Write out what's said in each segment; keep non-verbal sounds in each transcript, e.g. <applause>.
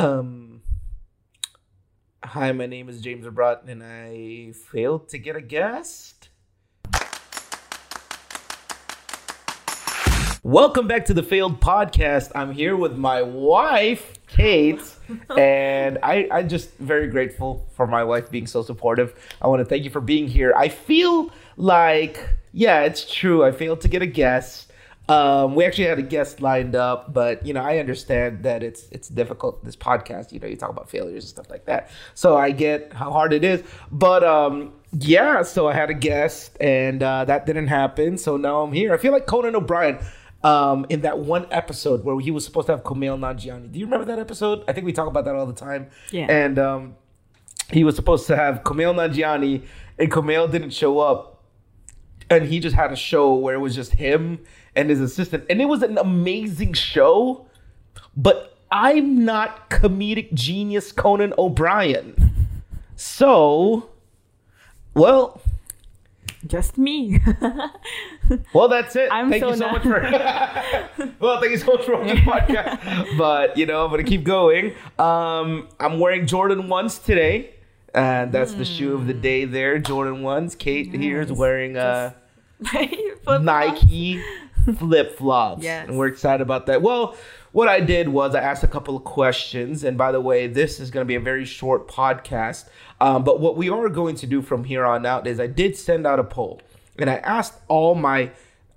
Um. Hi, my name is James Abrat, and I failed to get a guest. Welcome back to the Failed Podcast. I'm here with my wife, Kate, <laughs> and I, I'm just very grateful for my wife being so supportive. I want to thank you for being here. I feel like, yeah, it's true. I failed to get a guest. Um, we actually had a guest lined up, but you know, I understand that it's it's difficult. This podcast, you know, you talk about failures and stuff like that. So I get how hard it is. But um, yeah, so I had a guest, and uh, that didn't happen. So now I'm here. I feel like Conan O'Brien. Um, in that one episode where he was supposed to have Kumail Nanjiani. Do you remember that episode? I think we talk about that all the time. Yeah. And um, he was supposed to have Kumail Nanjiani, and Kumail didn't show up and he just had a show where it was just him and his assistant and it was an amazing show but i'm not comedic genius conan o'brien. So well Just me. <laughs> well that's it. I'm thank so you so much for <laughs> well thank you so much for watching the podcast. But you know i'm gonna keep going. Um i'm wearing jordan ones today and that's the shoe of the day there jordan ones. Kate here is wearing uh. <laughs> Nike flip flops. Yes. And we're excited about that. Well, what I did was I asked a couple of questions. And by the way, this is going to be a very short podcast. Um, but what we are going to do from here on out is I did send out a poll and I asked all my.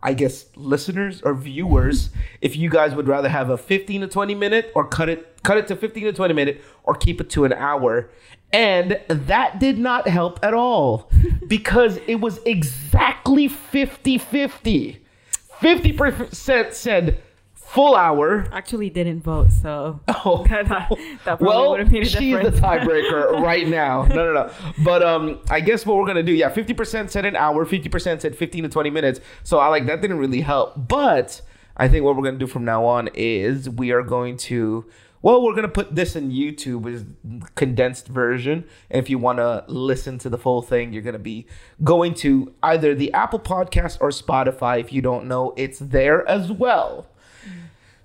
I guess listeners or viewers, <laughs> if you guys would rather have a 15 to 20 minute or cut it cut it to 15 to 20 minute or keep it to an hour. And that did not help at all <laughs> because it was exactly 50 50. 50% said full hour. Actually didn't vote, so <laughs> Oh, <laughs> that, that probably well, would have made a she's difference. the tiebreaker right now. No, no, no. But um, I guess what we're gonna do, yeah, fifty percent said an hour, fifty percent said fifteen to twenty minutes. So I like that didn't really help. But I think what we're gonna do from now on is we are going to. Well, we're gonna put this in YouTube as condensed version, and if you want to listen to the full thing, you're gonna be going to either the Apple Podcast or Spotify. If you don't know, it's there as well.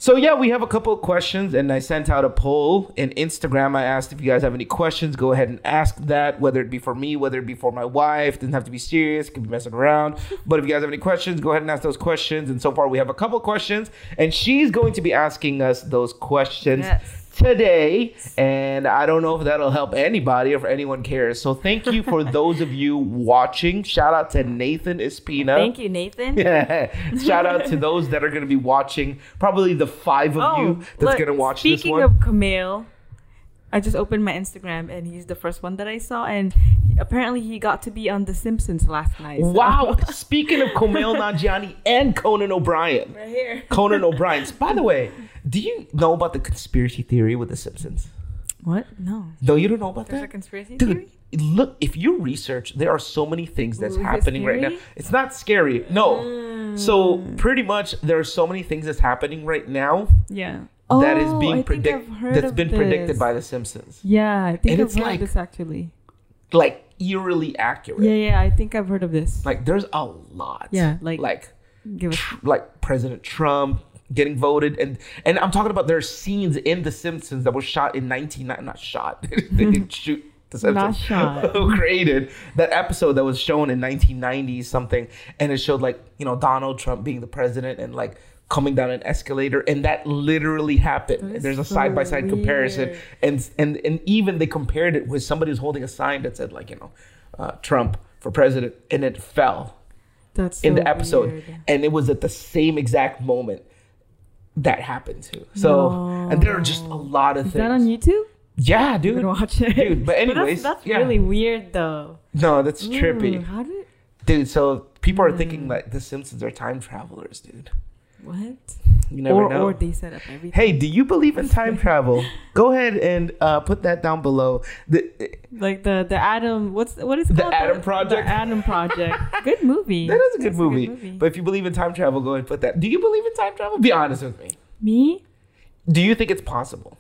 So yeah, we have a couple of questions, and I sent out a poll in Instagram. I asked if you guys have any questions, go ahead and ask that, whether it be for me, whether it be for my wife. Doesn't have to be serious, could be messing around. <laughs> But if you guys have any questions, go ahead and ask those questions. And so far, we have a couple of questions, and she's going to be asking us those questions Yes. Today. And I don't know if that'll help anybody or if anyone cares. So thank you for <laughs> those of you watching. Shout out to Nathan Espina. Thank you, Nathan. <laughs> Shout out to those that are going to be watching. Probably the five of you oh, that's Oh, going to watch this one. Speaking of Kumail, I just opened my Instagram and he's the first one that I saw, and apparently he got to be on The Simpsons last night. so- wow. <laughs> Speaking of Kumail Nanjiani and Conan O'Brien. right here. Conan O'Brien. By the way, do you know about the conspiracy theory with The Simpsons? What? No. No, you don't know about There's a that? conspiracy Dude, theory. look, if you research, there are so many things that's Ooh, happening right now. It's not scary. No. Hmm. So, pretty much, there are so many things that's happening right now Yeah. that is Oh, I being think predicted. I've heard That's of been predicted by The Simpsons. Yeah, I think And I've it's heard like- this actually. Like, eerily accurate. Yeah, yeah, I think I've heard of this. Like, there's a lot. Yeah, like- like, Give us. tr- like President Trump getting voted, and and I'm talking about there are scenes in The Simpsons that were shot in 19 not shot. <laughs> they didn't <laughs> shoot. The Simpsons Not shot. <laughs> who created that episode that was shown in 1990 something, and it showed like you know Donald Trump being the president and like coming down an escalator, and that literally happened. There's a so side by side comparison, and and and even they compared it with somebody who's holding a sign that said like you know uh, Trump for president, and it fell That's in the episode, weird. and it was at the same exact moment that happened too. So, and there are just a lot of Is things. that on YouTube? Yeah, dude. watch it. Dude, <laughs> but that's- anyways, that's, yeah. really weird though. No, that's Ooh, trippy, How did? dude. So people are Hmm. thinking like the Simpsons are time travelers, dude. What? You never Or know. or they set up everything. Hey, do you believe in time travel? Go ahead and uh, put that down below. The, Like the the Adam. What's what is it The called? Adam Project? The Adam Project. <laughs> good movie. that is a good That's movie. But if you believe in time travel, go ahead and put that. Do you believe in time travel? Be honest with me. me? Do you think it's possible?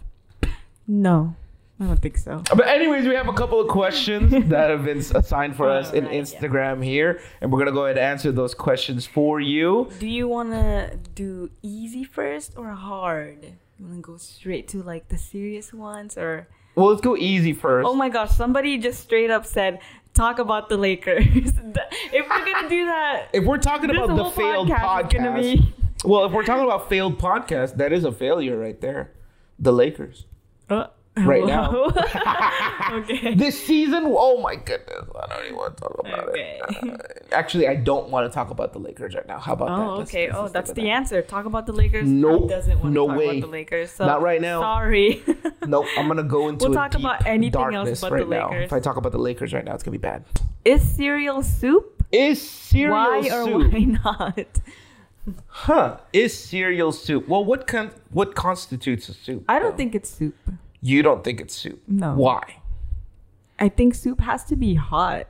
No, I don't think so. But anyways, we have a couple of questions <laughs> that have been assigned for us in Alright, yeah. Instagram here, and we're gonna go ahead and answer those questions for you. Do you want to do easy first or hard? You want to go straight to like the serious ones or? Well, let's go easy first. Oh my gosh! Somebody just straight up said, "Talk about the Lakers." <laughs> if we're gonna do that, <laughs> if we're talking about the failed podcast is gonna podcast, be. well, if we're talking about failed podcast, that is a failure right there. The Lakers. Uh, Right now. <laughs> <laughs> okay. This season, oh my goodness, I don't even want to talk about Okay. it. <laughs> Uh, actually, I don't want to talk about the Lakers right now. How about that? Oh, Let's- okay. let's Oh, that's the with answer. Talk about the Lakers. Nope. Doesn't want No to talk way. about the Lakers. So Not right now. Sorry. that. Nope, I'm gonna go into We'll talk about anything else but right the now. Lakers. If I talk about the Lakers right now, it's gonna be bad. Is cereal soup? Is cereal why soup? or why not? Huh? Is cereal soup? Well, what con- what constitutes a soup? I don't though? think it's soup. You don't think it's soup. No. Why? I think soup has to be hot.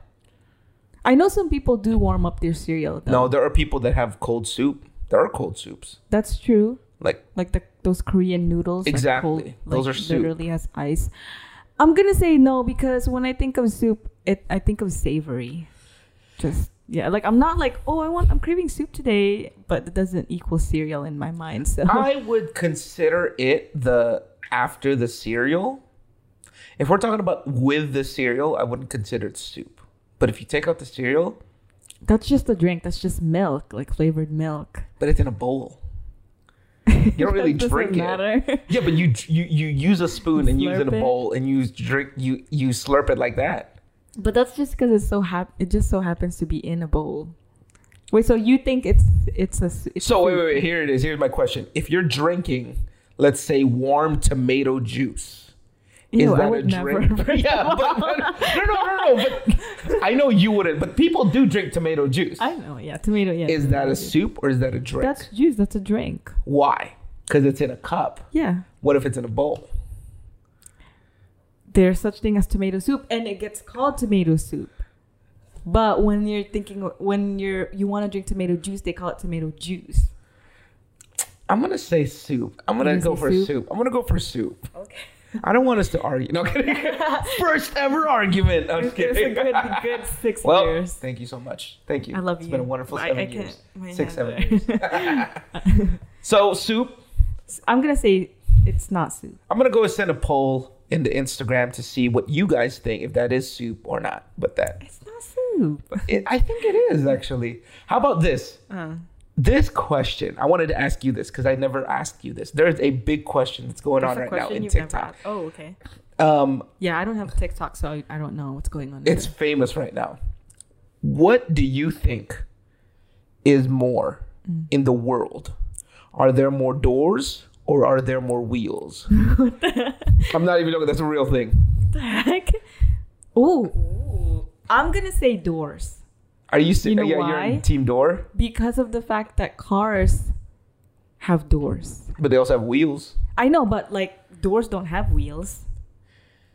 I know some people do warm up their cereal. Though. No, there are people that have cold soup. There are cold soups. that's true. Like Like the those Korean noodles. like Exactly. cold- Those like are soup. literally has ice. I'm gonna say no because when I think of soup, it I think of savory. Just yeah, like I'm not like oh I want I'm craving soup today, but it doesn't equal cereal in my mind. So I would consider it the after the cereal. If we're talking about with the cereal, I wouldn't consider it soup. But if you take out the cereal, that's just a drink. That's just milk, like flavored milk. but it's in a bowl. <laughs> You don't really drink it. matter. Yeah, but you you you use a spoon and use it in a bowl and you drink you you slurp it like that. But that's just because it's so hap- It just so happens to be in a bowl. Wait, so you think it's it's a? it's So wait, wait, wait. Here it is. Here's my question. If you're drinking, let's say warm tomato juice, is that a drink? <laughs> yeah, but, but no, no, no, no. But I know you wouldn't. But people do drink tomato juice. I know, yeah, tomato. Yeah, is that a juice. soup or is that a drink? That's juice. That's a drink. Why? Because it's in a cup. Yeah, What if it's in a bowl? there's such thing as tomato soup, and it gets called tomato soup. But when you're thinking, when you're you want to drink tomato juice, they call it tomato juice. I'm gonna say soup. I'm gonna go for soup? soup? I'm gonna go for soup. Okay, I don't want us to argue. No kidding. <laughs> First ever argument. I'm it's kidding. It's been a good, <laughs> good six well, years. thank you so much. Thank you. I love It's you. It's been a wonderful I- seven I years. Six, seven years. <laughs> so soup. I'm gonna say it's not soup. I'm gonna go and send a poll into Instagram to see what you guys think if that is soup or not. But that It's not soup. it, I think it is actually. How about this? Uh, This question, I wanted to ask you this because I never asked you this. There's a big question that's going that's on right now in TikTok. Oh, okay. Um, Yeah, I don't have TikTok, so I, I don't know what's going on. it's famous right now. What do you think is more Mm. in the world? Are there more doors or are there more wheels? <laughs> I'm not even joking. That's a real thing. the heck? Ooh, I'm gonna say doors Are you? se- You know yeah, you're in team door, because of the fact that cars have doors. but they also have wheels. I know, but like doors don't have wheels.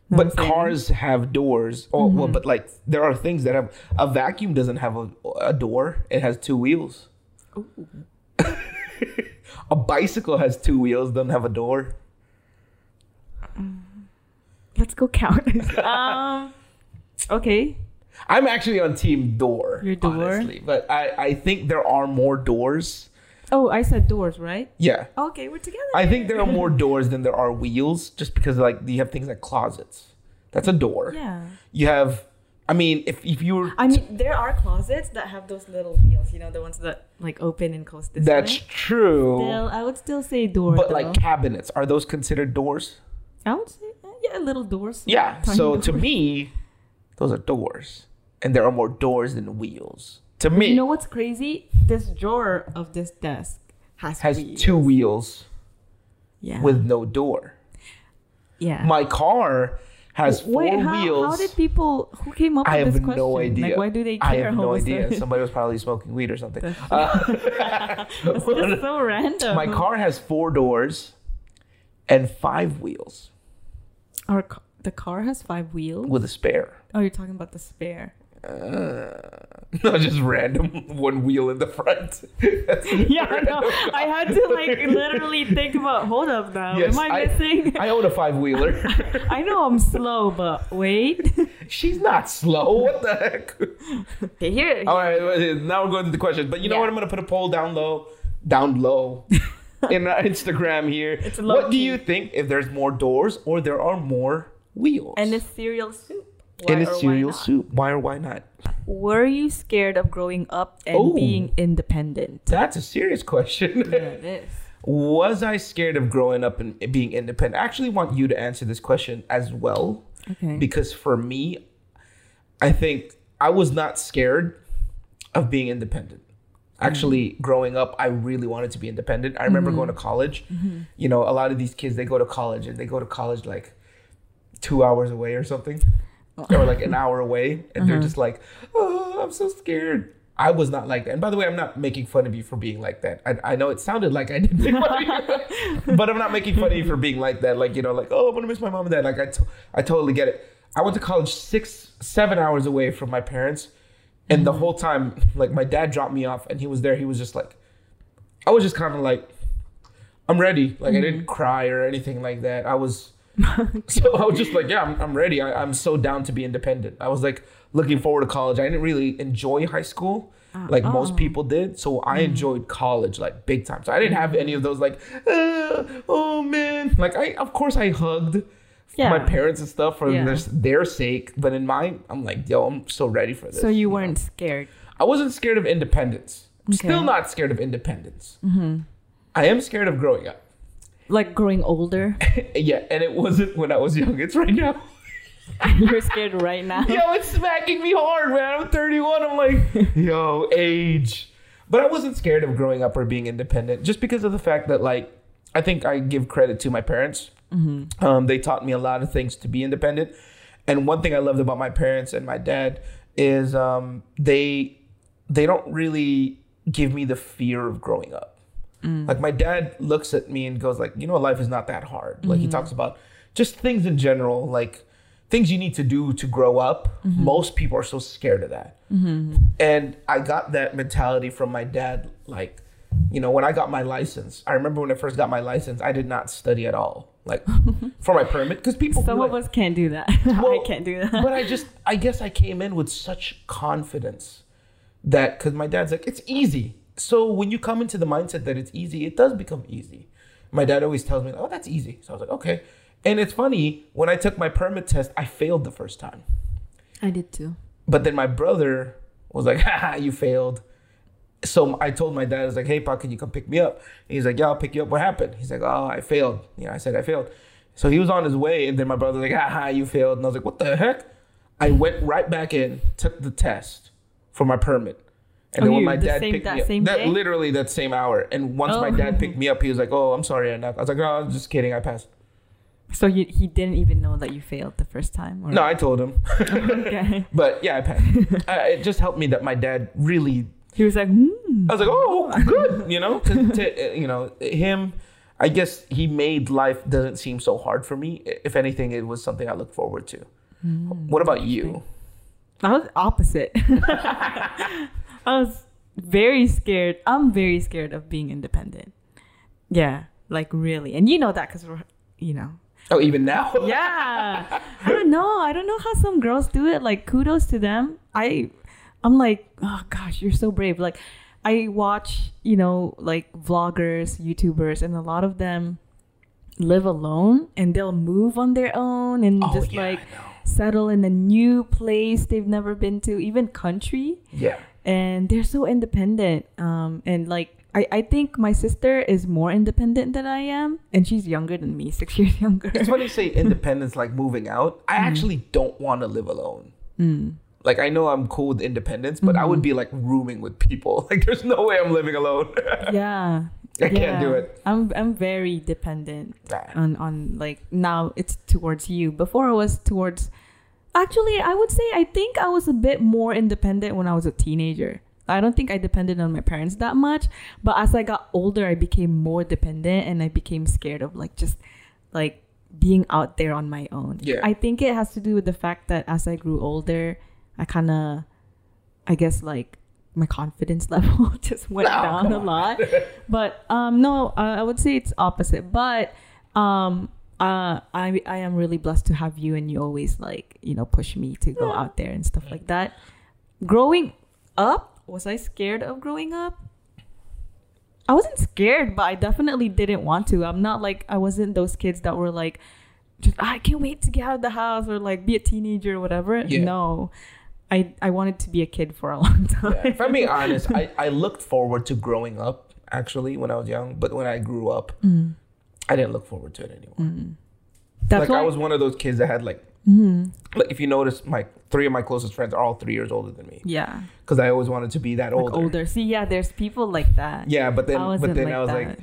Know But what I'm saying? cars have doors. Oh well, Mhm. but like there are things that have a vacuum doesn't have a, a door. It has two wheels. Ooh. <laughs> A bicycle has two wheels, doesn't have a door. Let's go count. <laughs> um, okay. I'm actually on team door. Your door? honestly, but I I think there are more doors. Oh, I said doors, right? Yeah, Okay, we're together. I think there are more <laughs> doors than there are wheels, just because like you have things like closets. That's a door. Yeah. You have. I mean, if if you were I mean, there are closets that have those little wheels. You know, the ones that like open and close this that's way. true. Still, I would still say door. but though. like cabinets, are those considered doors? I would say, yeah, little doors. Yeah. So to me, those are doors, and there are more doors than wheels. To me, You know what's crazy? This drawer of this desk has has wheels. two wheels yeah. with no door. yeah. My car has four Wait, how, wheels. how did people who came up I with this question? I have no idea. Like, why do they care? I have no all of a idea. Somebody was probably smoking weed or something. That's- Uh, <laughs> It's just so <laughs> random. my car has four doors and five wheels Our the car has five wheels. with a spare. Oh, you're talking about the spare. Uh, <laughs> no, just random one wheel in the front. <laughs> Yeah, no. I had to like literally think about. Hold up, now. Yes, Am I I- missing? I own a five wheeler. <laughs> I know I'm slow, but wait. She's not slow. What the heck? okay, here. All right, now we're going to the questions. But you know Yeah. what? I'm going to put a poll down low. Down low. in our Instagram here. It's What do low-key. you think if there's more doors or there are more wheels? And it's cereal soup. Why a or why cereal soup. Why or why not? Were you scared of growing up and Oh. being independent? That's a serious question. Yeah, it <laughs> is. Was I scared of growing up and being independent? I actually want you to answer this question as well. Okay. Because for me, I think I was not scared of being independent. Actually, mm-hmm. growing up, I really wanted to be independent. I remember mm-hmm. going to college. Mm-hmm. You know, a lot of these kids, they go to college and they go to college like two hours away or something, oh. or like an hour away. And they're uh-huh. just like, oh, I'm so scared. I was not like that. And by the way, I'm not making fun of you for being like that. I, I know it sounded like I did make fun of you, <laughs> but I'm not making fun of you for being like that. Like, you know, like, oh, I'm to miss my mom and dad. Like, I, to- I totally get it. I went to college six, seven hours away from my parents. And the mm-hmm. whole time, like, my dad dropped me off and he was there. He was just like, I was just kind of like, I'm ready. Like, I didn't mm-hmm. cry or anything like that. I was, <laughs> so I was just like, yeah, I'm, I'm ready. I, I'm so down to be independent. I was like looking forward to college. I didn't really enjoy high school like most people did. So I enjoyed college like big time. So I didn't have any of those like, uh, oh man. Like I, of course I hugged Yeah. my parents and stuff for Yeah. their, their sake. But in mine, I'm like, yo, I'm so ready for this. So you know? weren't scared. I wasn't scared of independence. I'm Still Mm-hmm. not scared of independence. I am scared of growing up. Like growing older, <laughs> yeah, and it wasn't when I was young. It's right now. <laughs> you're scared right now. yo, it's smacking me hard, man. I'm 31. I'm like, yo, age. But I wasn't scared of growing up or being independent just because of the fact that, like, I think I give credit to my parents. Um, they taught me a lot of things to be independent. And one thing I loved about my parents and my dad is um, they they don't really give me the fear of growing up. Mm. Like my dad looks at me and goes like, you know, life is not that hard. Like he mm-hmm. talks about just things in general, like things you need to do to grow up. Mm-hmm. Most people are so scared of that. Mm-hmm. And I got that mentality from my dad. Like, you know, when I got my license, I remember when I first got my license, I did not study at all, like <laughs> for my permit, because people. Some of us can't do that. <laughs> Well, I can't do that. but I just, I guess I came in with such confidence that because my dad's like, it's easy. So when you come into the mindset that it's easy, it does become easy. My dad always tells me, oh, that's easy. So I was like, okay. And it's funny, when I took my permit test, I failed the first time. I did too. But then my brother was like, <laughs> haha, you failed. So I told my dad, I was like, hey, Pa, can you come pick me up? And he's like, yeah, I'll pick you up. What happened? He's like, oh, I failed. You know, I said, I failed. So he was on his way. And then my brother was like, haha, you failed. And I was like, what the heck? I went right back in, took the test for my permit. And Oh, then when you- my dad same- picked that me up, that day? literally that same hour. And once my Oh. dad picked me up, he was like, oh, I'm sorry. I was like, no, I'm just kidding. I passed. So he, he didn't even know that you failed the first time? Or? No, I told him. okay. <laughs> but yeah, I passed. <laughs> uh, it just helped me that my dad really He was like, hmm. I was like, oh, <laughs> good, you know, 'cause to, uh, you know, him. I guess he made life doesn't seem so hard for me. If anything, it was something I look forward to. what about you? I was opposite. I was very scared. I'm very scared of being independent. Yeah, like really. And you know that because we're, you know. Oh, even now? <laughs> Yeah. I don't know. I don't know how some girls do it. Like kudos to them. I, I'm like, oh gosh, you're so brave. Like, I watch, you know, like vloggers, YouTubers, and a lot of them live alone and they'll move on their own and Oh, just yeah, like settle in a new place they've never been to, even country. Yeah. And they're so independent. Um, and like, I, I think my sister is more independent than I am, and she's younger than me, <laughs> six years younger. It's funny you say <laughs> independence, like moving out. I mm. actually don't want to live alone. Mm. Like I know I'm cool with independence, but I would mm-hmm. be like rooming with people. <laughs> Like there's no way I'm living alone. yeah. I can't do it. I'm I'm very dependent Nah. on on like now it's towards you. Before I was towards actually I would say I think I was a bit more independent when I was a teenager. I don't think I depended on my parents that much, but as I got older I became more dependent and I became scared of like just like being out there on my own. Yeah. I think it has to do with the fact that as I grew older, I kind of I guess like my confidence <laughs> level just went No, down a lot. but um no, uh, I would say it's opposite. But um uh I I am really blessed to have you and you always like, you know, push me to go out there and stuff like that. Growing up, was I scared of growing up? I wasn't scared, but I definitely didn't want to. I'm not like I wasn't those kids that were like, just I can't wait to get out of the house or like be a teenager or whatever. Yeah. No, I I wanted to be a kid for a <laughs> long time. Yeah. If I'm being honest, I, I looked forward to growing up actually when I was young, but when I grew up, I didn't look forward to it anymore. That's like why I was one of those kids that had like, Mhm. like if you notice, my three of my closest friends are all three years older than me yeah, because I always wanted to be that like older. older. See, yeah, there's people like that. Yeah, but then but then like I was that. like,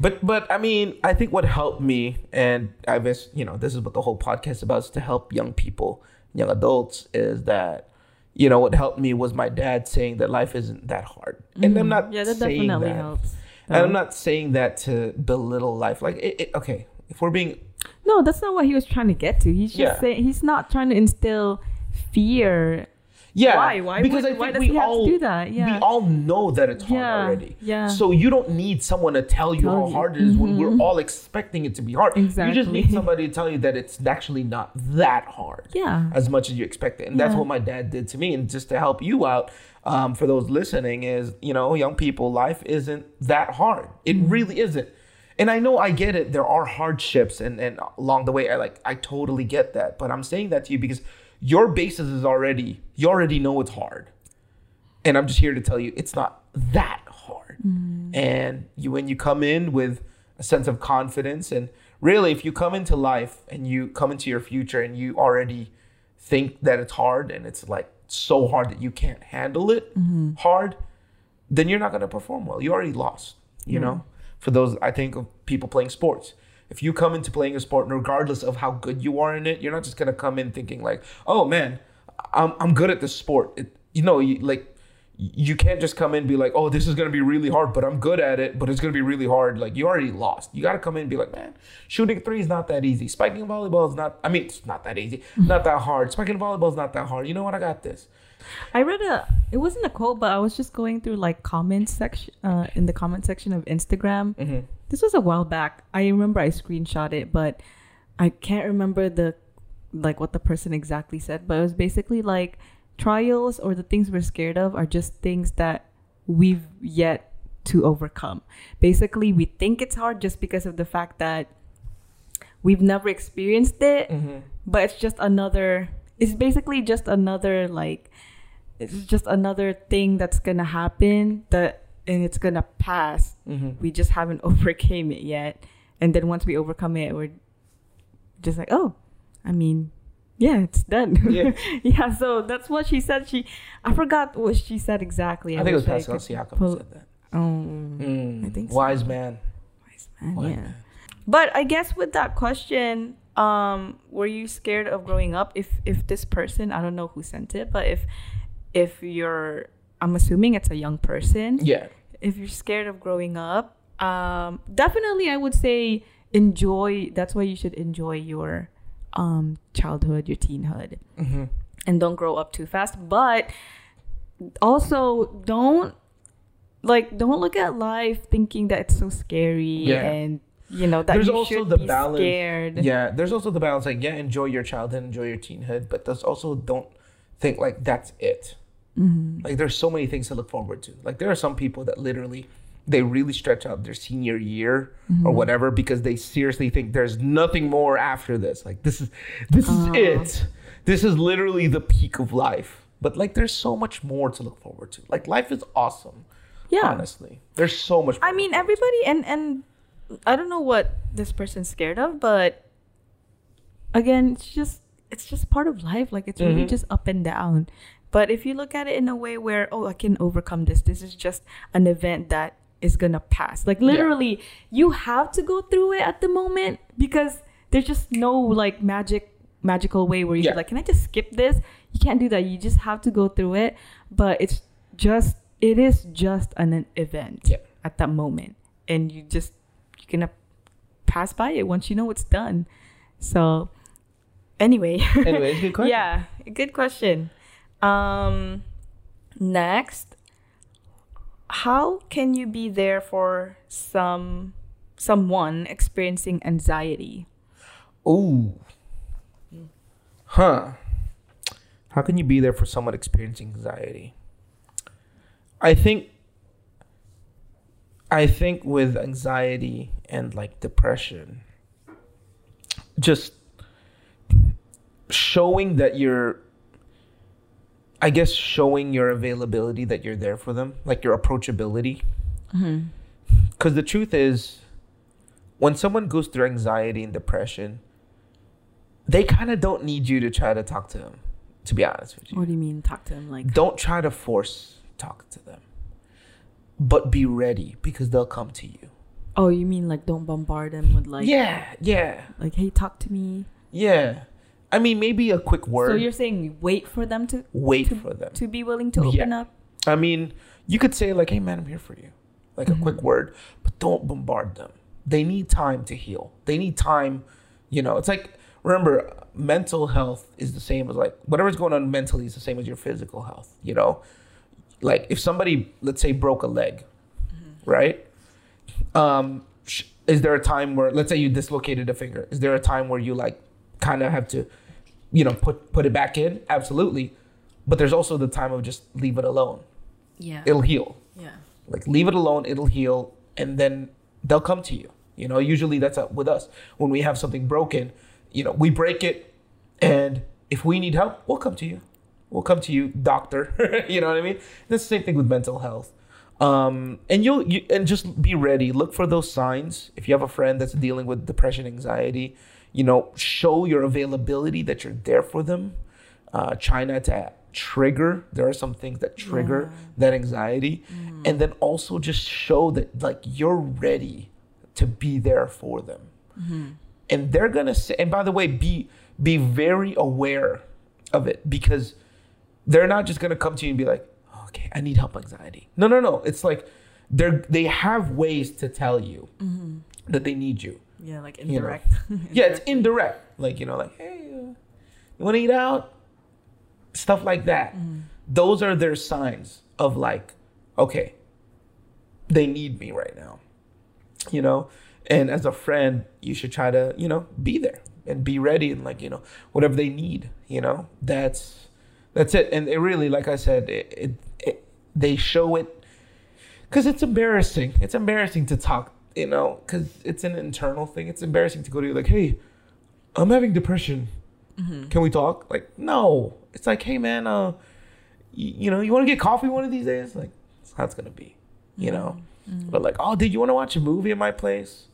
but but I mean, I think what helped me, and I guess you know, this is what the whole podcast is about, is to help young people, young adults, is that. You know what helped me was my dad saying that life isn't that hard, and I'm Mhm. not Yeah, that saying definitely that. helps. And I'm not saying that to belittle life. Like, it, it, okay, if we're being, No, that's not what he was trying to get to. He's just Yeah. saying he's not trying to instill fear. yeah, why? Why? because would, I why does we he have all to do that? Yeah. we all know that it's hard yeah. already. Yeah. So you don't need someone to tell you Tell how you. hard it is when we're Mhm. all expecting it to be hard. Exactly. You just need <laughs> somebody to tell you that it's actually not that hard. yeah. As much as you expect it. And that's what my dad did to me. And just to help you out, um, for those listening, is, you know, young people, life isn't that hard. It Mm-hmm. really isn't. And I know I get it. There are hardships and, and along the way, I like I totally get that. But I'm saying that to you because your basis is already, you already know it's hard. And I'm just here to tell you it's not that hard. And you when you come in with a sense of confidence and really if you come into life and you come into your future and you already think that it's hard and it's like so hard that you can't handle it mm-hmm. hard, then you're not going to perform well. You already lost, you mm-hmm. know? For those I think of people playing sports. If you come into playing a sport, and regardless of how good you are in it, you're not just gonna come in thinking like, "Oh man, I'm I'm good at this sport." It, you know, you, like you can't just come in and be like, "Oh, this is gonna be really hard," but I'm good at it, but it's gonna be really hard. Like you already lost. You gotta come in and be like, "Man, shooting three is not that easy. Spiking volleyball is not. I mean, it's not that easy. <laughs> Not that hard. Spiking volleyball is not that hard. You know what? I got this." I read a. It wasn't a quote, but I was just going through like comment section uh, in the comment section of Instagram. Mm-hmm. This was a while back. I remember I screenshot it, but I can't remember the like what the person exactly said. But it was basically like trials or the things we're scared of are just things that we've yet to overcome. Basically, we think it's hard just because of the fact that we've never experienced it Mm-hmm. but it's just another it's basically just another like it's just another thing that's gonna happen that and it's gonna pass Mm-hmm. we just haven't <laughs> overcame it yet and then once we overcome it we're just like oh i mean yeah it's done Yeah. <laughs> yeah so that's what she said she i forgot what she said exactly I think it was Pascal Siakam pull- who said that. oh Mm, I think so. wise man. wise man, Wise yeah man. But I guess with that question, um, were you scared of growing up? If if this person, I don't know who sent it, but if if you're, I'm assuming it's a young person. Yeah. If you're scared of growing up, um, definitely I would say enjoy. That's why you should enjoy your um childhood, your teenhood, Mm-hmm. and don't grow up too fast. But also don't like don't look at life thinking that it's so scary Yeah. and you know that There's you also should the be balance. scared. Yeah, there's also the balance. Like, yeah, enjoy your childhood, enjoy your teenhood, but there's also don't think like that's it. Mhm. Like, there's so many things to look forward to. Like, there are some people that literally they really stretch out their senior year or whatever because they seriously think there's nothing more after this. Like, this is this is Oh. it. This is literally the peak of life. But like, there's so much more to look forward to. Like, life is awesome. Yeah. Honestly, there's so much. I mean, everybody, and and I don't know what this person's scared of, but again, it's just it's just part of life. Like it's really Mhm. just up and down. But if you look at it in a way where oh, I can overcome this. This is just an event that is gonna pass. Like literally, you have to go through it at the moment because there's just no like magic magical way where you Yeah. like, can I just skip this? You can't do that. You just have to go through it. But it's just it is just an event Yeah. at that moment and you just you're gonna pass by it once you know it's done so anyway Anyways, good <laughs> question. yeah good question um next how can you be there for some someone experiencing anxiety Ooh. Huh. How can you be there for someone experiencing anxiety? I think I think with anxiety and like depression, just showing that you're, I guess, showing your availability that you're there for them, like your approachability. Mm-hmm. Because the truth is, when someone goes through anxiety and depression, they kind of don't need you to try to talk to them, to be honest with you. What do you mean? Talk to them? like. Don't try to force talk to them, but be ready because they'll come to you. Oh, you mean like don't bombard them with like. yeah, yeah, Like, hey, talk to me. yeah. I mean, maybe a quick word. So you're saying wait for them to wait to, for them. to be willing to Yeah. open up. I mean, you could say like, "Hey, man, I'm here for you," like a quick word, but don't bombard them. They need time to heal. They need time. You know, it's like remember, mental health is the same as like whatever's going on mentally is the same as your physical health. You know, like if somebody, let's say, broke a leg, right? Um, sh- is there a time where, let's say, you dislocated a finger? Is there a time where you like kind of have to, you know, put put it back in? Absolutely. But there's also the time of just leave it alone. Yeah. It'll heal. yeah. Like leave it alone, it'll heal, and then they'll come to you. You know, usually that's up with us. When we have something broken, you know, we break it, and if we need help, we'll come to you. We'll come to you, doctor. <laughs> you know what I mean? That's the same thing with mental health. Um, and you'll you, and just be ready. Look for those signs. If you have a friend that's dealing with depression, anxiety, you know, show your availability that you're there for them. Uh, try not to trigger. There are some things that trigger that anxiety, mm-hmm. and then also just show that like you're ready to be there for them. Mm-hmm. And they're gonna say. And by the way, be be very aware of it because they're not just gonna come to you and be like, "Okay, I need help, anxiety." No, no, no. It's like they're they have ways to tell you mm-hmm. that they need you. Yeah, like You know. indirect. <laughs> Yeah, it's indirect. Like, you know, like, hey, uh, you want to eat out? Stuff like that. Those are their signs of like, okay, they need me right now. You know? And as a friend, you should try to, you know, be there and be ready and like, you know, whatever they need, you know? That's that's it. And it really, like I said, it, it, it they show it because it's embarrassing. It's embarrassing to talk, you know, because it's an internal thing. It's embarrassing to go to you like, hey, I'm having depression. Can we talk? Like, no. It's like, hey, man, uh, you, you know, you want to get coffee one of these days? Like, that's how it's gonna be, you know. But like, oh, did you want to watch a movie at my place?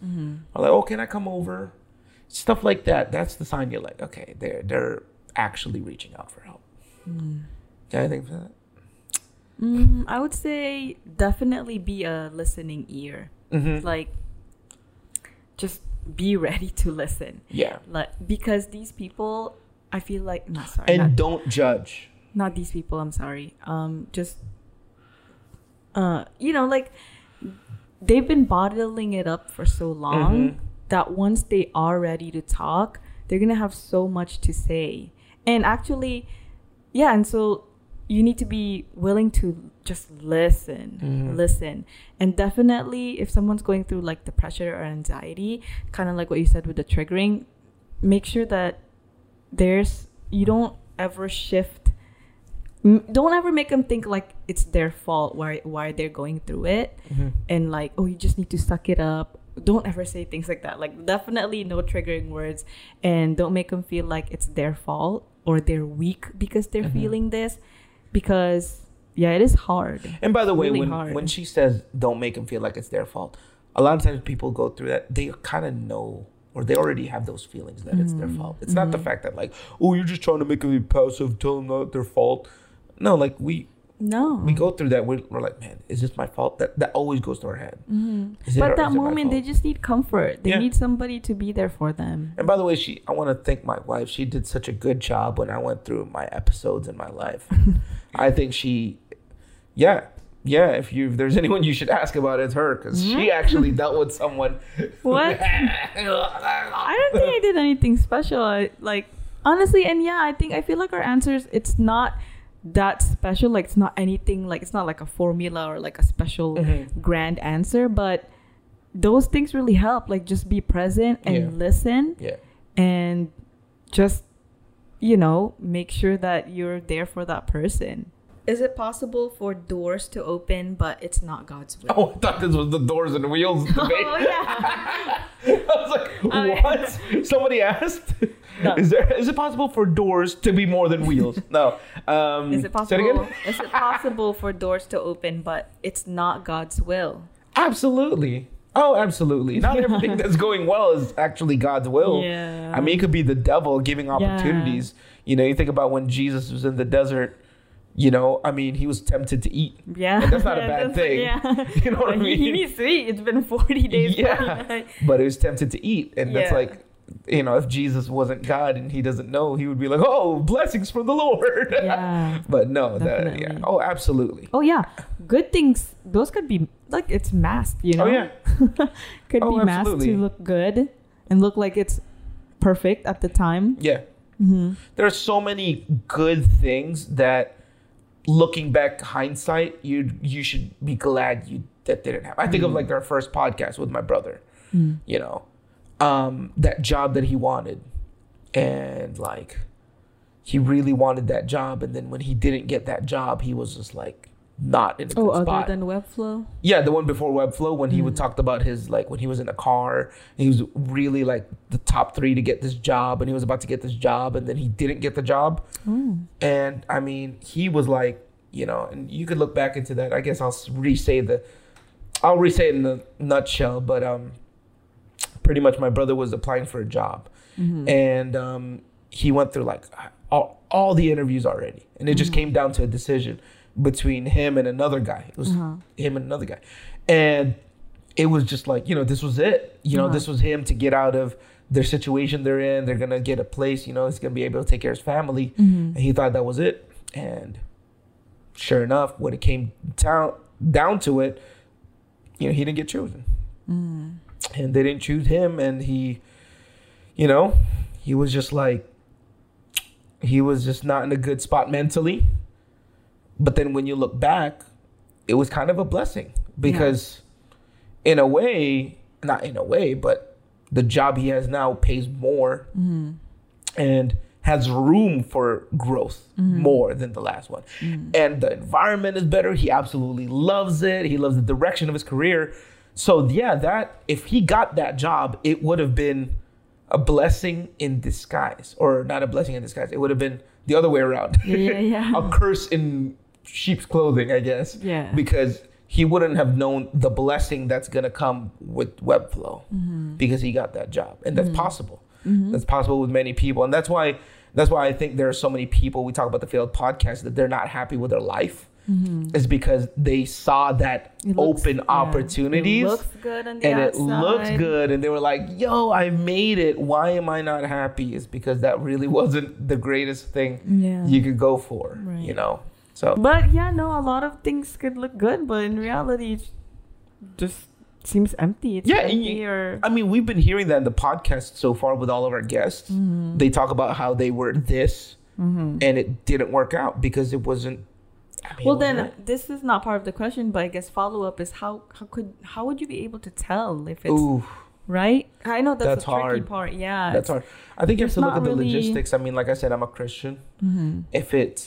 Or like, oh, can I come over? Stuff like that. That's the sign you're like, okay, they're they're actually reaching out for help. Got anything for that? Mm, I would say definitely be a listening ear. Mm-hmm. Like, just be <laughs> ready to listen. Yeah. Like, because these people, I feel like, not sorry, And not, don't judge. not these people. I'm sorry. Um, just, uh, you know, like they've been bottling it up for so long Mhm. that once they are ready to talk, they're gonna have so much to say. And actually, yeah, and so you need to be willing to just listen, Mhm. listen, and definitely if someone's going through like depression or anxiety, kind of like what you said with the triggering, make sure that there's you don't ever shift don't ever make them think like it's their fault why why they're going through it. And like oh you just need to suck it up. Don't ever say things like that. Like definitely no triggering words. And don't make them feel like it's their fault or they're weak because they're Mhm. feeling this because yeah it is hard And by the way, really when hard. when she says don't make them feel like it's their fault, a lot of times people go through that. They kind of know or they already have those feelings that it's their Mm-hmm. fault. It's not the fact that like, oh, you're just trying to make them be passive, tell them not their fault. No, like we no we go through that. We're, we're like, man, is this my fault? That that always goes to our head. Mhm. But that is it my moment they just need comfort they Yeah. need somebody to be there for them And by the way, she I want to thank my wife. She did such a good job when I went through my episodes in my life. <laughs> I think she, yeah, yeah. If you if there's anyone you should ask about, it's her because she actually dealt with someone. <laughs> What? I don't think I did anything special. I, like honestly, and yeah, I think I feel like our answers. It's not that special. Like it's not anything. Like it's not like a formula or like a special Mhm. grand answer. But those things really help. Like just be present and Yeah. listen, Yeah. and just you know make sure that you're there for that person. Is it possible for doors to open, but it's not God's will? Oh, I thought this was the doors and wheels <laughs> debate. Oh, yeah. <laughs> I was like, Oh, yeah. what? Somebody asked. No. Is there is it possible for doors to be more than wheels? <laughs> No. Um, Is it possible? Is it possible for doors to open, but it's not God's will? Absolutely. Oh, absolutely. Not everything that's going well is actually God's will. Yeah. I mean, it could be the devil giving opportunities. You know, you think about when Jesus was in the desert. You know, I mean, he was tempted to eat. Yeah, And that's not a <laughs> bad thing. Yeah, <laughs> You know what I He- He needs to eat. It's been forty days. Yeah. but he was tempted to eat and that's like you know if jesus wasn't god and he doesn't know he would be like oh blessings from the lord Yeah. <laughs> but no that yeah oh absolutely Oh yeah, good things. Those could be like it's masked. You know. oh yeah could Oh, be masked absolutely. to look good and look like it's perfect at the time. yeah Mm-hmm. there are so many good things that looking back hindsight you you should be glad you that didn't happen. I think of like our first podcast with my brother you know? Um that job that he wanted. And like he really wanted that job and then when he didn't get that job he was just like not in a good Oh, other spot than Webflow. yeah the one before webflow when he would talked about his like when he was in a car he was really like the top three to get this job and he was about to get this job and then he didn't get the job Oh. and I mean, he was like, you know, and you could look back into that. I guess I'll re-say the, I'll re-say it in a nutshell, but um, pretty much my brother was applying for a job, Mm-hmm. and um, he went through like all, all the interviews already, and it just came down to a decision between him and another guy. It was Uh-huh. him and another guy, and it was just like you know this was it. You know Uh-huh. this was him to get out of their situation they're in. They're gonna get a place. You know he's gonna be able to take care of his family, Mm-hmm. and he thought that was it. And sure enough, when it came down down to it, you know he didn't get chosen, Mm. and they didn't choose him, and he, you know, he was just like he was just not in a good spot mentally. But then when you look back, it was kind of a blessing because, in a way, not in a way, but the job he has now pays more Mm-hmm. and has room for growth more than the last one. And the environment is better. He absolutely loves it. He loves the direction of his career. So yeah, that if he got that job, it would have been a blessing in disguise, or not a blessing in disguise. It would have been the other way around. Yeah, yeah, yeah. <laughs> a curse in sheep's clothing, I guess. Yeah. Because he wouldn't have known the blessing that's gonna come with Webflow Mm-hmm. because he got that job, and that's possible. That's possible with many people, and that's why that's why I think there are so many people. We talk about the failed podcast that they're not happy with their life. Is because they saw that Mm-hmm. Looks- open yeah. It looks good and it outside. looks good and they were like yo i made it why am i not happy is because that really <laughs> wasn't the greatest thing Yeah. you could go for Right. you know so But yeah, no, a lot of things could look good, but in reality, it just seems empty. It's Yeah, empty or i mean we've been hearing that in the podcast so far with all of our guests Mm-hmm. they talk about how they were this and it didn't work out because it wasn't I mean, well, then this is not part of the question, but I guess follow up is how how could how would you be able to tell if it's ooh right? I know that's, That's the tricky hard. part. Yeah, that's hard i think you have to look at the really- logistics i mean like i said i'm a christian Mm-hmm. if it's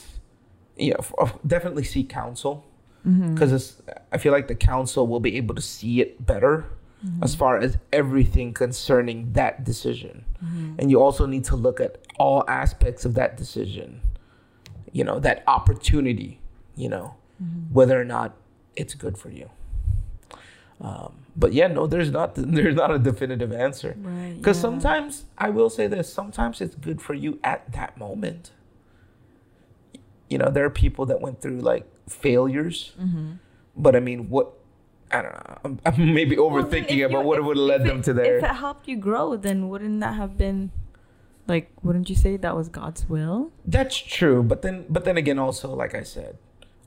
yeah f- of- definitely seek counsel Mm-hmm. because I feel like the counsel will be able to see it better Mm-hmm. as far as everything concerning that decision. Mm-hmm. And you also need to look at all aspects of that decision, you know, that opportunity, you know, Mm-hmm. whether or not it's good for you. Um, but yeah, no, there's not <laughs> there's not a definitive answer right. because yeah. sometimes I will say this: sometimes it's good for you at that moment. You know, there are people that went through like failures, Mm-hmm. but I mean, what? I don't know. I'm, I'm maybe overthinking if it, but what if- would have led if them to there? If it helped you grow, then wouldn't that have been like? Wouldn't you say that was God's will? That's true, but then, but then again, also, like I said,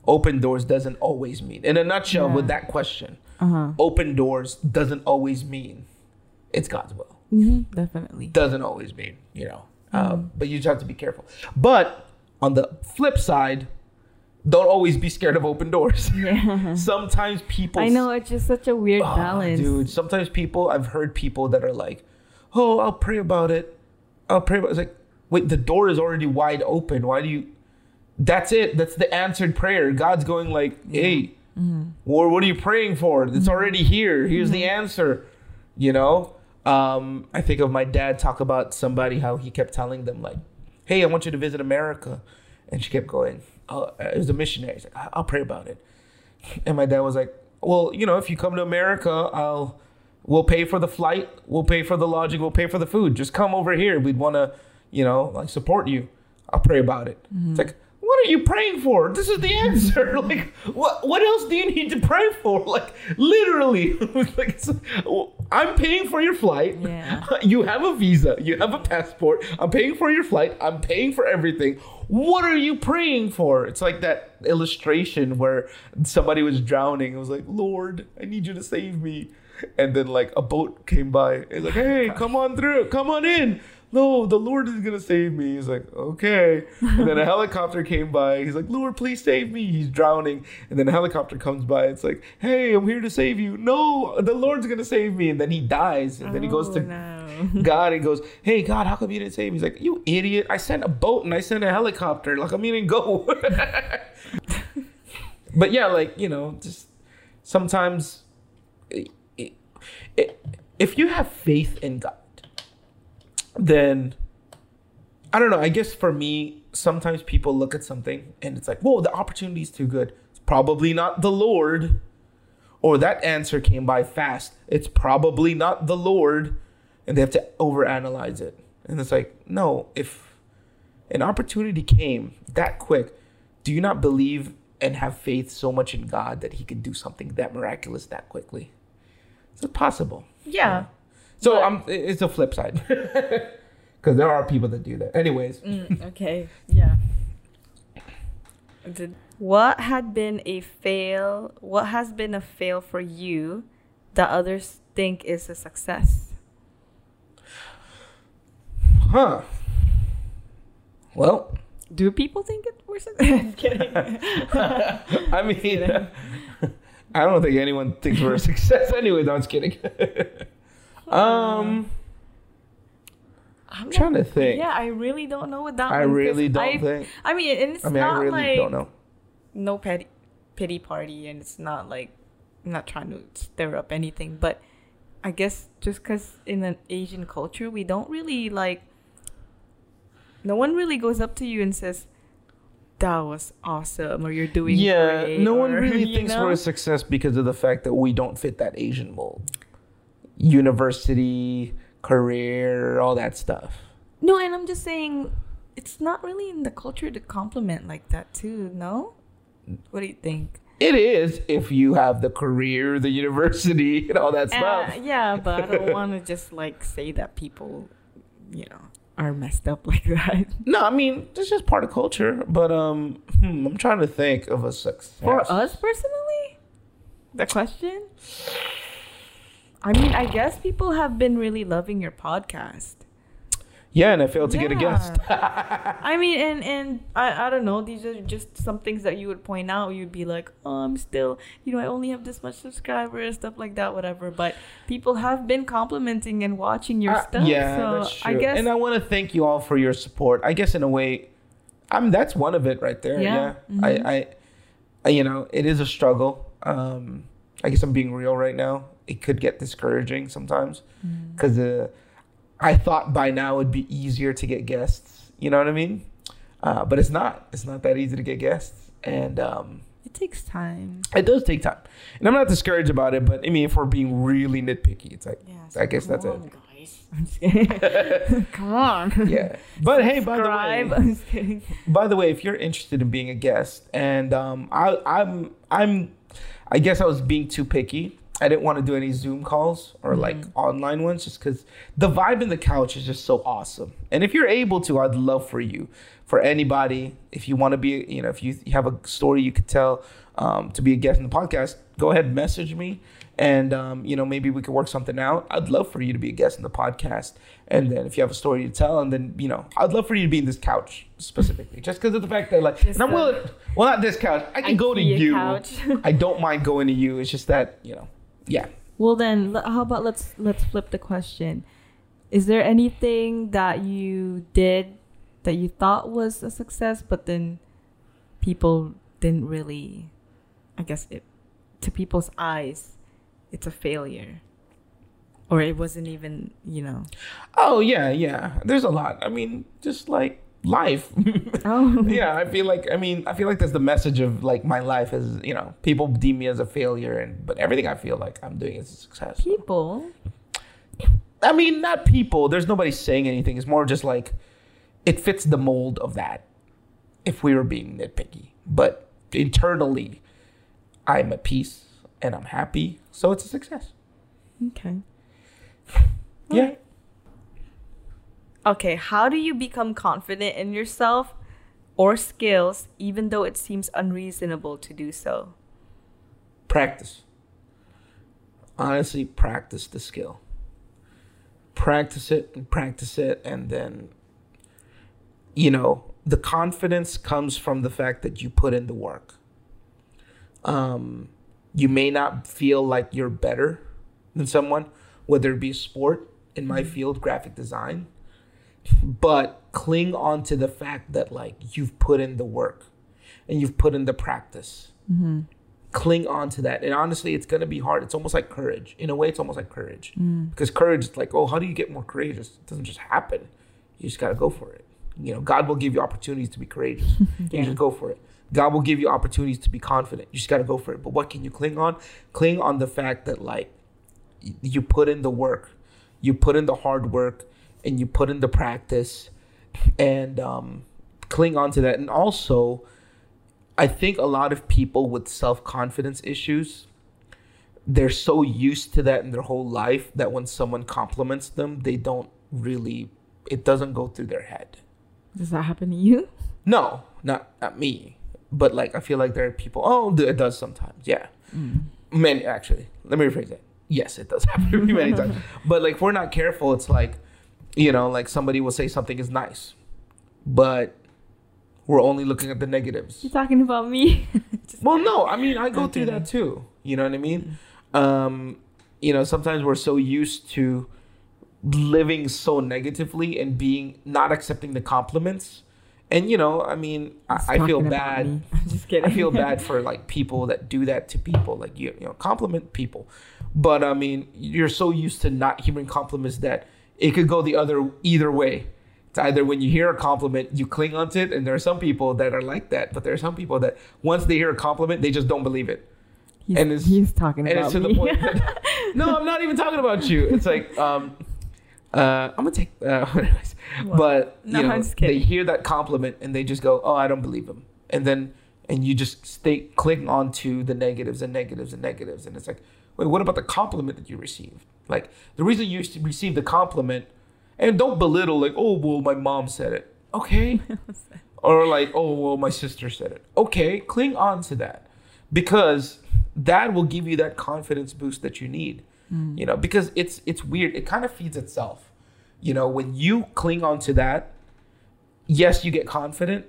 open doors doesn't always mean. In a nutshell, with that question, Uh huh. open doors doesn't always mean it's God's will. Mm-hmm. Definitely. Doesn't always mean, you know. Mm-hmm. Um, but you just have to be careful. But on the flip side, don't always be scared of open doors. <laughs> Yeah. <laughs> Sometimes people I know it's just such a weird Oh, balance. Dude, sometimes people, I've heard people that are like, oh, I'll pray about it. I'll pray about it. It's like, wait, the door is already wide open. Why do you, that's it. That's the answered prayer. God's going like, hey, mm-hmm. or what are you praying for? It's mm-hmm. already here. Here's the mm-hmm. answer. You know, um, I think of my dad talk about somebody how he kept telling them like, hey, I want you to visit America, and she kept going. Oh, uh, it was a missionary. He's like, "I- I'll pray about it. <laughs> And my dad was like, well, you know, if you come to America, I'll we'll pay for the flight, we'll pay for the lodging, we'll pay for the food. Just come over here. We'd want to, you know, like support you. I'll pray about it. It's mm-hmm. like, what are you praying for? This is the answer. <laughs> like, what what else do you need to pray for? <laughs> Like, literally, <laughs> like, I'm paying for your flight. Yeah. You have a visa. You have a passport. I'm paying for your flight. I'm paying for everything. What are you praying for? It's like that illustration where somebody was drowning. It was like, Lord, I need you to save me. And then like a boat came by. It's like, hey, come on through. Come on in. No, the Lord is gonna save me. He's like, okay. And then a <laughs> helicopter came by. He's like, Lord, please save me. He's drowning. And then a helicopter comes by. It's like, hey, I'm here to save you. No, the Lord's gonna save me. And then he dies. And then he goes Oh, to no. <laughs> God and goes, Hey God, how come you didn't save me? He's like, You idiot. I sent a boat and I sent a helicopter. Like I mean didn't go. <laughs> but yeah, like, you know, just sometimes i- i- i- if you have faith in God, then I don't know. I guess for me, sometimes people look at something and it's like, whoa, the opportunity is too good. It's probably not the Lord. Or that answer came by fast. It's probably not the Lord. And they have to overanalyze it. And it's like, no, if an opportunity came that quick, do you not believe and have faith so much in God that He could do something that miraculous that quickly? Is it possible? Yeah. So But- um, it's a flip side. <laughs> Because there are people that do that. Anyways, Mm, okay. <laughs> Yeah. Did, what had been a fail? What has been a fail for you that others think is a success? huh? Well, Do people think it was success? <laughs> kidding. I mean, I don't think anyone thinks we're a success anyway. No, I'm just kidding. Um, I'm trying to think. Yeah, I really don't know what that. I one, really don't I, think. I mean, and it's I mean, not I really like don't know. no pity pity party, and it's not like I'm not trying to stir up anything, but I guess just because in an Asian culture, we don't really like. No one really goes up to you and says, "That was awesome," or "You're doing Yeah, great," no one or, <laughs> really thinks know? we're a success because of the fact that we don't fit that Asian mold. University, career, all that stuff. No, and I'm just saying, it's not really in the culture to compliment like that too. No, what do you think? It is if you have the career, the university, <laughs> and all that stuff. Uh, yeah, but I don't want to <laughs> just like say that people, you know, are messed up like <laughs> that. No, I mean it's just part of culture. But um, hmm, I'm trying to think of a success For us personally, the question. I mean, I guess people have been really loving your podcast. Yeah, and I failed to get a guest. <laughs> I mean, and and I, I don't know. These are just some things that you would point out. You'd be like, oh, I'm still, you know, I only have this much subscribers, stuff like that, whatever. But people have been complimenting and watching your Uh, stuff. yeah, so that's true. I guess. and I want to thank you all for your support. I guess in a way, I mean that's one of it right there. Yeah. Yeah, I, I, I, you know, it is a struggle. Um, I guess I'm being real right now. It could get discouraging sometimes Mm. because uh, I thought by now it'd be easier to get guests. You know what I mean? Uh, but it's not. It's not that easy to get guests, and um, it takes time. it does take time. And I'm not discouraged about it, but I mean, if we're being really nitpicky, it's like, Yeah, I guess that's it. <laughs> just kidding. <laughs> come on. yeah. But hey, by the way, by the way, if you're interested in being a guest, and um, I, I'm, I'm, I guess I was being too picky. I didn't want to do any Zoom calls or like online ones, just because the vibe in the couch is just so awesome. And if you're able to, I'd love for you, for anybody, if you want to be, you know, if you have a story you could tell, um, to be a guest in the podcast, go ahead and message me, and um, you know, maybe we could work something out. I'd love for you to be a guest in the podcast, and then if you have a story to tell, and then you know, I'd love for you to be in this couch specifically, just because of the fact that like, Just and I'm willing. Well, not this couch. I can go to you. couch. I don't mind going to you. It's just that you know, yeah. Well then, how about let's let's flip the question. Is there anything that you did that you thought was a success, but then people didn't really, I guess it, to people's eyes, it's a failure, or it wasn't even you know. Oh yeah, yeah. There's a lot. I mean, just like life. <laughs> Oh yeah, I feel like I mean, I feel like that's the message of like my life is, you know, people deem me as a failure and but everything I feel like I'm doing is a success. people. I mean, not people. There's nobody saying anything. It's more just like it fits the mold of that. If we were being nitpicky, but internally, I'm at peace and I'm happy, so it's a success. Okay. Yeah. Alright. Okay, how do you become confident in yourself or skills even though it seems unreasonable to do so? Practice. Honestly, practice the skill. Practice it and practice it, and then, you know, the confidence comes from the fact that you put in the work. Um, you may not feel like you're better than someone, whether it be sport, in my field, graphic design, but cling on to the fact that like you've put in the work and you've put in the practice. Mm-hmm. Cling on to that. And honestly it's going to be hard. It's almost like courage. In a way it's almost like courage. Mm. Because courage is like oh how do you get more courageous? It doesn't just happen. You just got to go for it. You know god will give you opportunities to be courageous. <laughs> You just go for it. God will give you opportunities to be confident. You just got to go for it. But what can you cling on? Cling on the fact that like you put in the work. You put in the hard work and you put in the practice and um, cling on to that. And also i think a lot of people with self-confidence issues they're so used to that in their whole life that when someone compliments them they don't really it doesn't go through their head. Does that happen to you? no not not me. But like i feel like there are people oh it does sometimes yeah. Many actually. Let me rephrase that yes it does <laughs> happen to me many times. But like if we're not careful it's like you know like somebody will say something is nice but we're only looking at the negatives You're talking about me? <laughs> Well no i mean i go through that too you know what i mean um you know sometimes we're so used to living so negatively and being not accepting the compliments and you know i mean i, I feel bad. <laughs> I'm just kidding. I feel bad <laughs> for like people that do that to people, like you, you know, compliment people. But I mean, you're so used to not hearing compliments that it could go the other either way. It's either when you hear a compliment, you cling onto it, and there are some people that are like that. But there are some people that once they hear a compliment, they just don't believe it, He's, and it's- he's talking and about it's to me. the point. That, <laughs> no, I'm not even talking about you. It's like, um, uh, I'm gonna take. Uh. <laughs> What? But No, you know, they hear that compliment and they just go, "Oh, I don't believe him," and then and you just stay cling on to the negatives and negatives and negatives, and it's like, wait, what about the compliment that you received? Like the reason you received the compliment, and don't belittle like, "Oh, well, my mom said it." Okay, <laughs> or like, "Oh, well, my sister said it." Okay, cling on to that because that will give you that confidence boost that you need you know because it's it's weird it kind of feeds itself you know when you cling on to that yes you get confident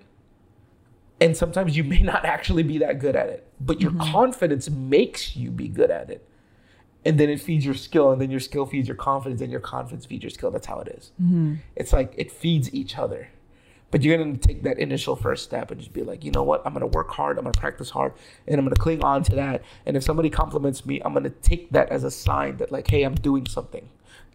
and sometimes you may not actually be that good at it but your confidence makes you be good at it and then it feeds your skill and then your skill feeds your confidence and your confidence feeds your skill that's how it is. Mm-hmm. it's like it feeds each other but you're going to take that initial first step and just be like, you know what? I'm going to work hard. I'm going to practice hard and I'm going to cling on to that. And if somebody compliments me, I'm going to take that as a sign that, like, hey, I'm doing something.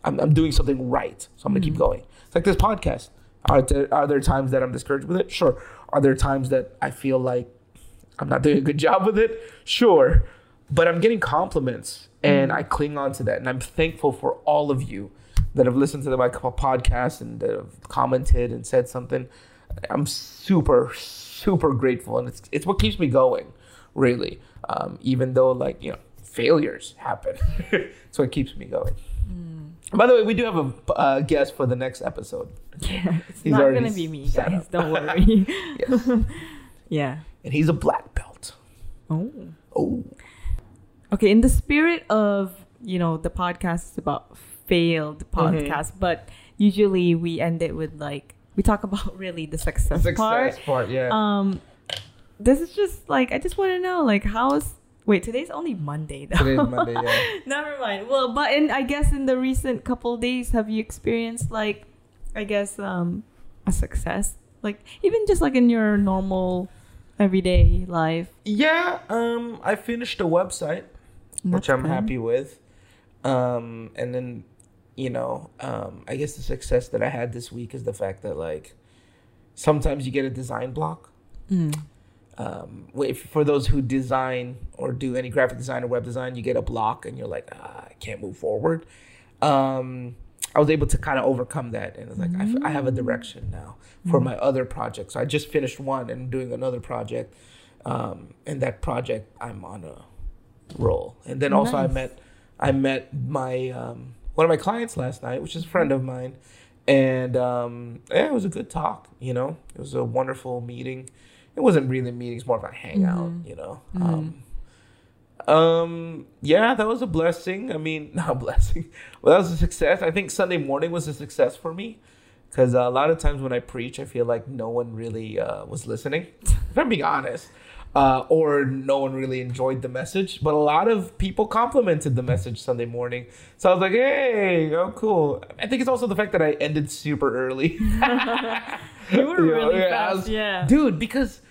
I'm, I'm doing something right. So I'm going to keep mm-hmm. going. It's like this podcast. Are there, are there times that I'm discouraged with it? Sure. Are there times that I feel like I'm not doing a good <laughs> job with it? Sure. But I'm getting compliments and I cling on to that. And I'm thankful for all of you that have listened to the, my podcast and that have commented and said something. I'm super, super grateful. And it's, it's what keeps me going, really. Um, even though, like, you know, failures happen. <laughs> it's what keeps me going. By the way, we do have a uh, guest for the next episode. Yeah, it's He's not gonna be me, guys. Don't worry. <laughs> Yes. <laughs> yeah. and he's a black belt. Oh. Oh. Okay, in the spirit of you know the podcast is about failed Mm-hmm. podcast, but usually we end it with like we talk about <laughs> really the success, Success part. part, yeah. Um, this is just like I just want to know like how's wait today's only Monday though. Today's <laughs> Monday, yeah. Never mind. Well, but in I guess in the recent couple days, have you experienced like, I guess um, a success? Like even just like in your normal everyday life? Yeah, um, I finished a website, which I'm good. happy with. Um, and then, you know, um, I guess the success that I had this week is the fact that like sometimes you get a design block. Mm. Um, if, for those who design or do any graphic design or web design, you get a block and you're like, ah, I can't move forward. Um, I was able to kind of overcome that, and it's like I, f- I have a direction now for my other projects. So I just finished one and doing another project, um, and that project I'm on a roll. And then also I met I met my um, one of my clients last night, which is a friend of mine, and um, yeah, it was a good talk. You know, it was a wonderful meeting. It wasn't really a meeting; it's more of a hangout. Mhm. You know. Mhm. Um, um yeah that was a blessing i mean <laughs> not a blessing well that was a success i think sunday morning was a success for me because a lot of times when i preach i feel like no one really uh, was listening if i'm being honest uh, or no one really enjoyed the message but a lot of people complimented the message sunday morning so i was like hey oh cool i think it's also the fact that i ended super early <laughs> You were You really I fast, was- yeah. dude because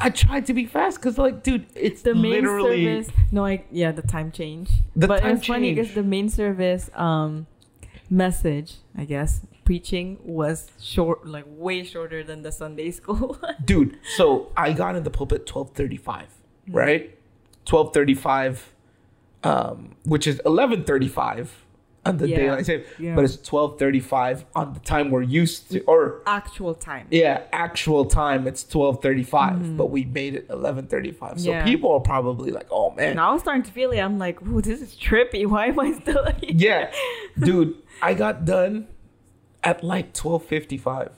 i tried to be fast because like dude it's the main literally service. No, I yeah, the time change. The but time it's funny because the main service um message, I guess, preaching was short, like way shorter than the Sunday school. <laughs> dude so i got in the pulpit 1235 right 1235 um which is 1135 on the Yeah. daylight saving Yeah. but it's 1235 on the time we're used to or Actual time. yeah actual time it's 1235 but we made it 1135 so Yeah. people are probably like oh man And I was starting to feel it. I'm like, ooh, this is trippy. <laughs> Why am I still here? yeah dude i got done at like 1255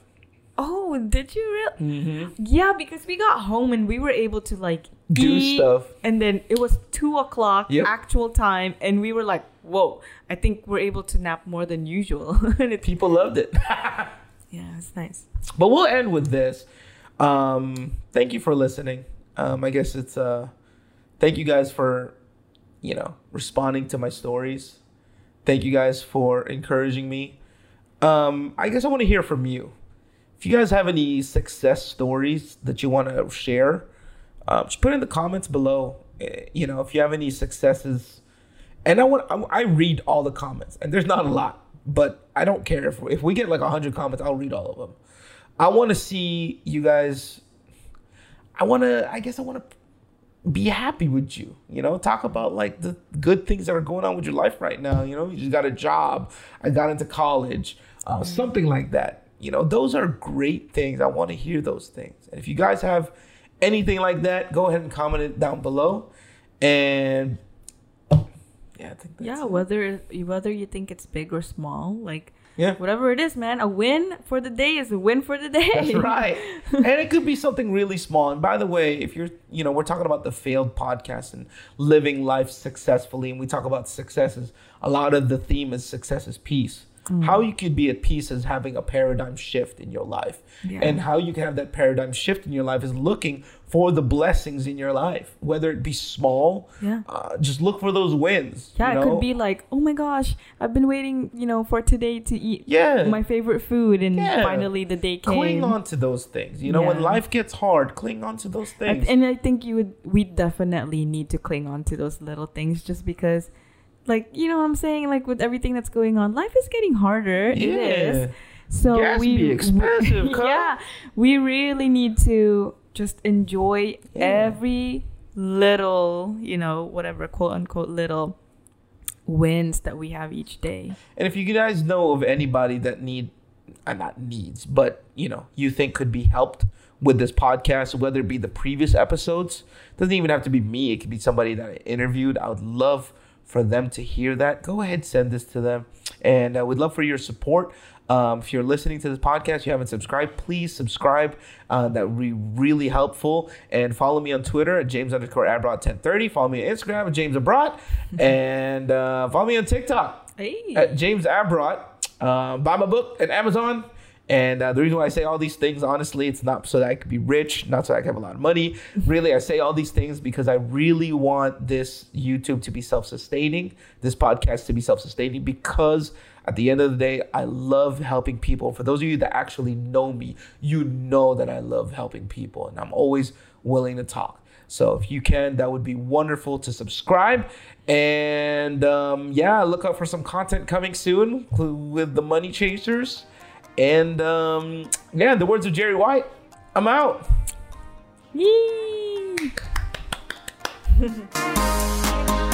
Oh, did you really? mm-hmm. Yeah, because we got home and we were able to like do eat, stuff And then it was two o'clock Yep. actual time, and we were like, "Whoa! I think we're able to nap more than usual." <laughs> people loved it <laughs> yeah, it's nice. But we'll end with this. Um, thank you for listening. Um, I guess it's uh, thank you guys for, you know, responding to my stories. Thank you guys for encouraging me. Um, I guess I want to hear from you. If you guys have any success stories that you want to share, uh, just put in the comments below. Eh, You know, if you have any successes, and I want I, I read all the comments, and there's not a lot, but I don't care if if we get like hundred comments, I'll read all of them. I want to see you guys. I want to. I guess I want to be happy with you. You know, talk about like the good things that are going on with your life right now. You know, you just got a job. I got into college. Uh, something like that. You know, those are great things. I want to hear those things. And if you guys have anything like that, go ahead and comment it down below. And yeah, I think that's yeah, it. whether whether you think it's big or small, like yeah. whatever it is, man, a win for the day is a win for the day. That's right. <laughs> and it could be something really small. And by the way, if you're, you know, we're talking about the failed podcast and living life successfully, and we talk about successes, a lot of the theme is success is peace. How you could be at peace is having a paradigm shift in your life. Yeah. And how you can have that paradigm shift in your life is looking for the blessings in your life, whether it be small. Yeah. Uh, just look for those wins. Yeah, you it could be like, oh my gosh, I've been waiting, you know, for today to eat Yeah. my favorite food, and Yeah. finally the day came. Cling on to those things. You know, when life gets hard, cling on to those I- things. and I think you would, we definitely need to cling on to those little things, just because, like, you know what I'm saying, like with everything that's going on, life is getting harder. It is. So Gas we be <laughs> expensive, yeah, we really need to just enjoy Yeah. every little, you know, whatever quote unquote little wins that we have each day. And if you guys know of anybody that need, uh, not needs, but you know, you think could be helped with this podcast, whether it be the previous episodes, doesn't even have to be me. It could be somebody that I interviewed. I would love for them to hear that. Go ahead, send this to them, and uh, we'd love for your support. Um, if you're listening to this podcast, you haven't subscribed, please subscribe. Uh, that would be really helpful. And follow me on Twitter at James underscore Abroad 1030. Follow me on Instagram at James Abroad. <laughs> and uh, follow me on TikTok Hey. at James Abrot. Uh, buy my book at Amazon. And uh, the reason why I say all these things, honestly, it's not so that I could be rich, not so I could have a lot of money. <laughs> Really, I say all these things because I really want this YouTube to be self sustaining, this podcast to be self sustaining, because at the end of the day, I love helping people. For those of you that actually know me, you know that I love helping people, and I'm always willing to talk. So if you can, that would be wonderful to subscribe. And um, yeah, look out for some content coming soon with the Money Chasers. And um, yeah, the words of Jerry White, I'm out. Yee. <laughs>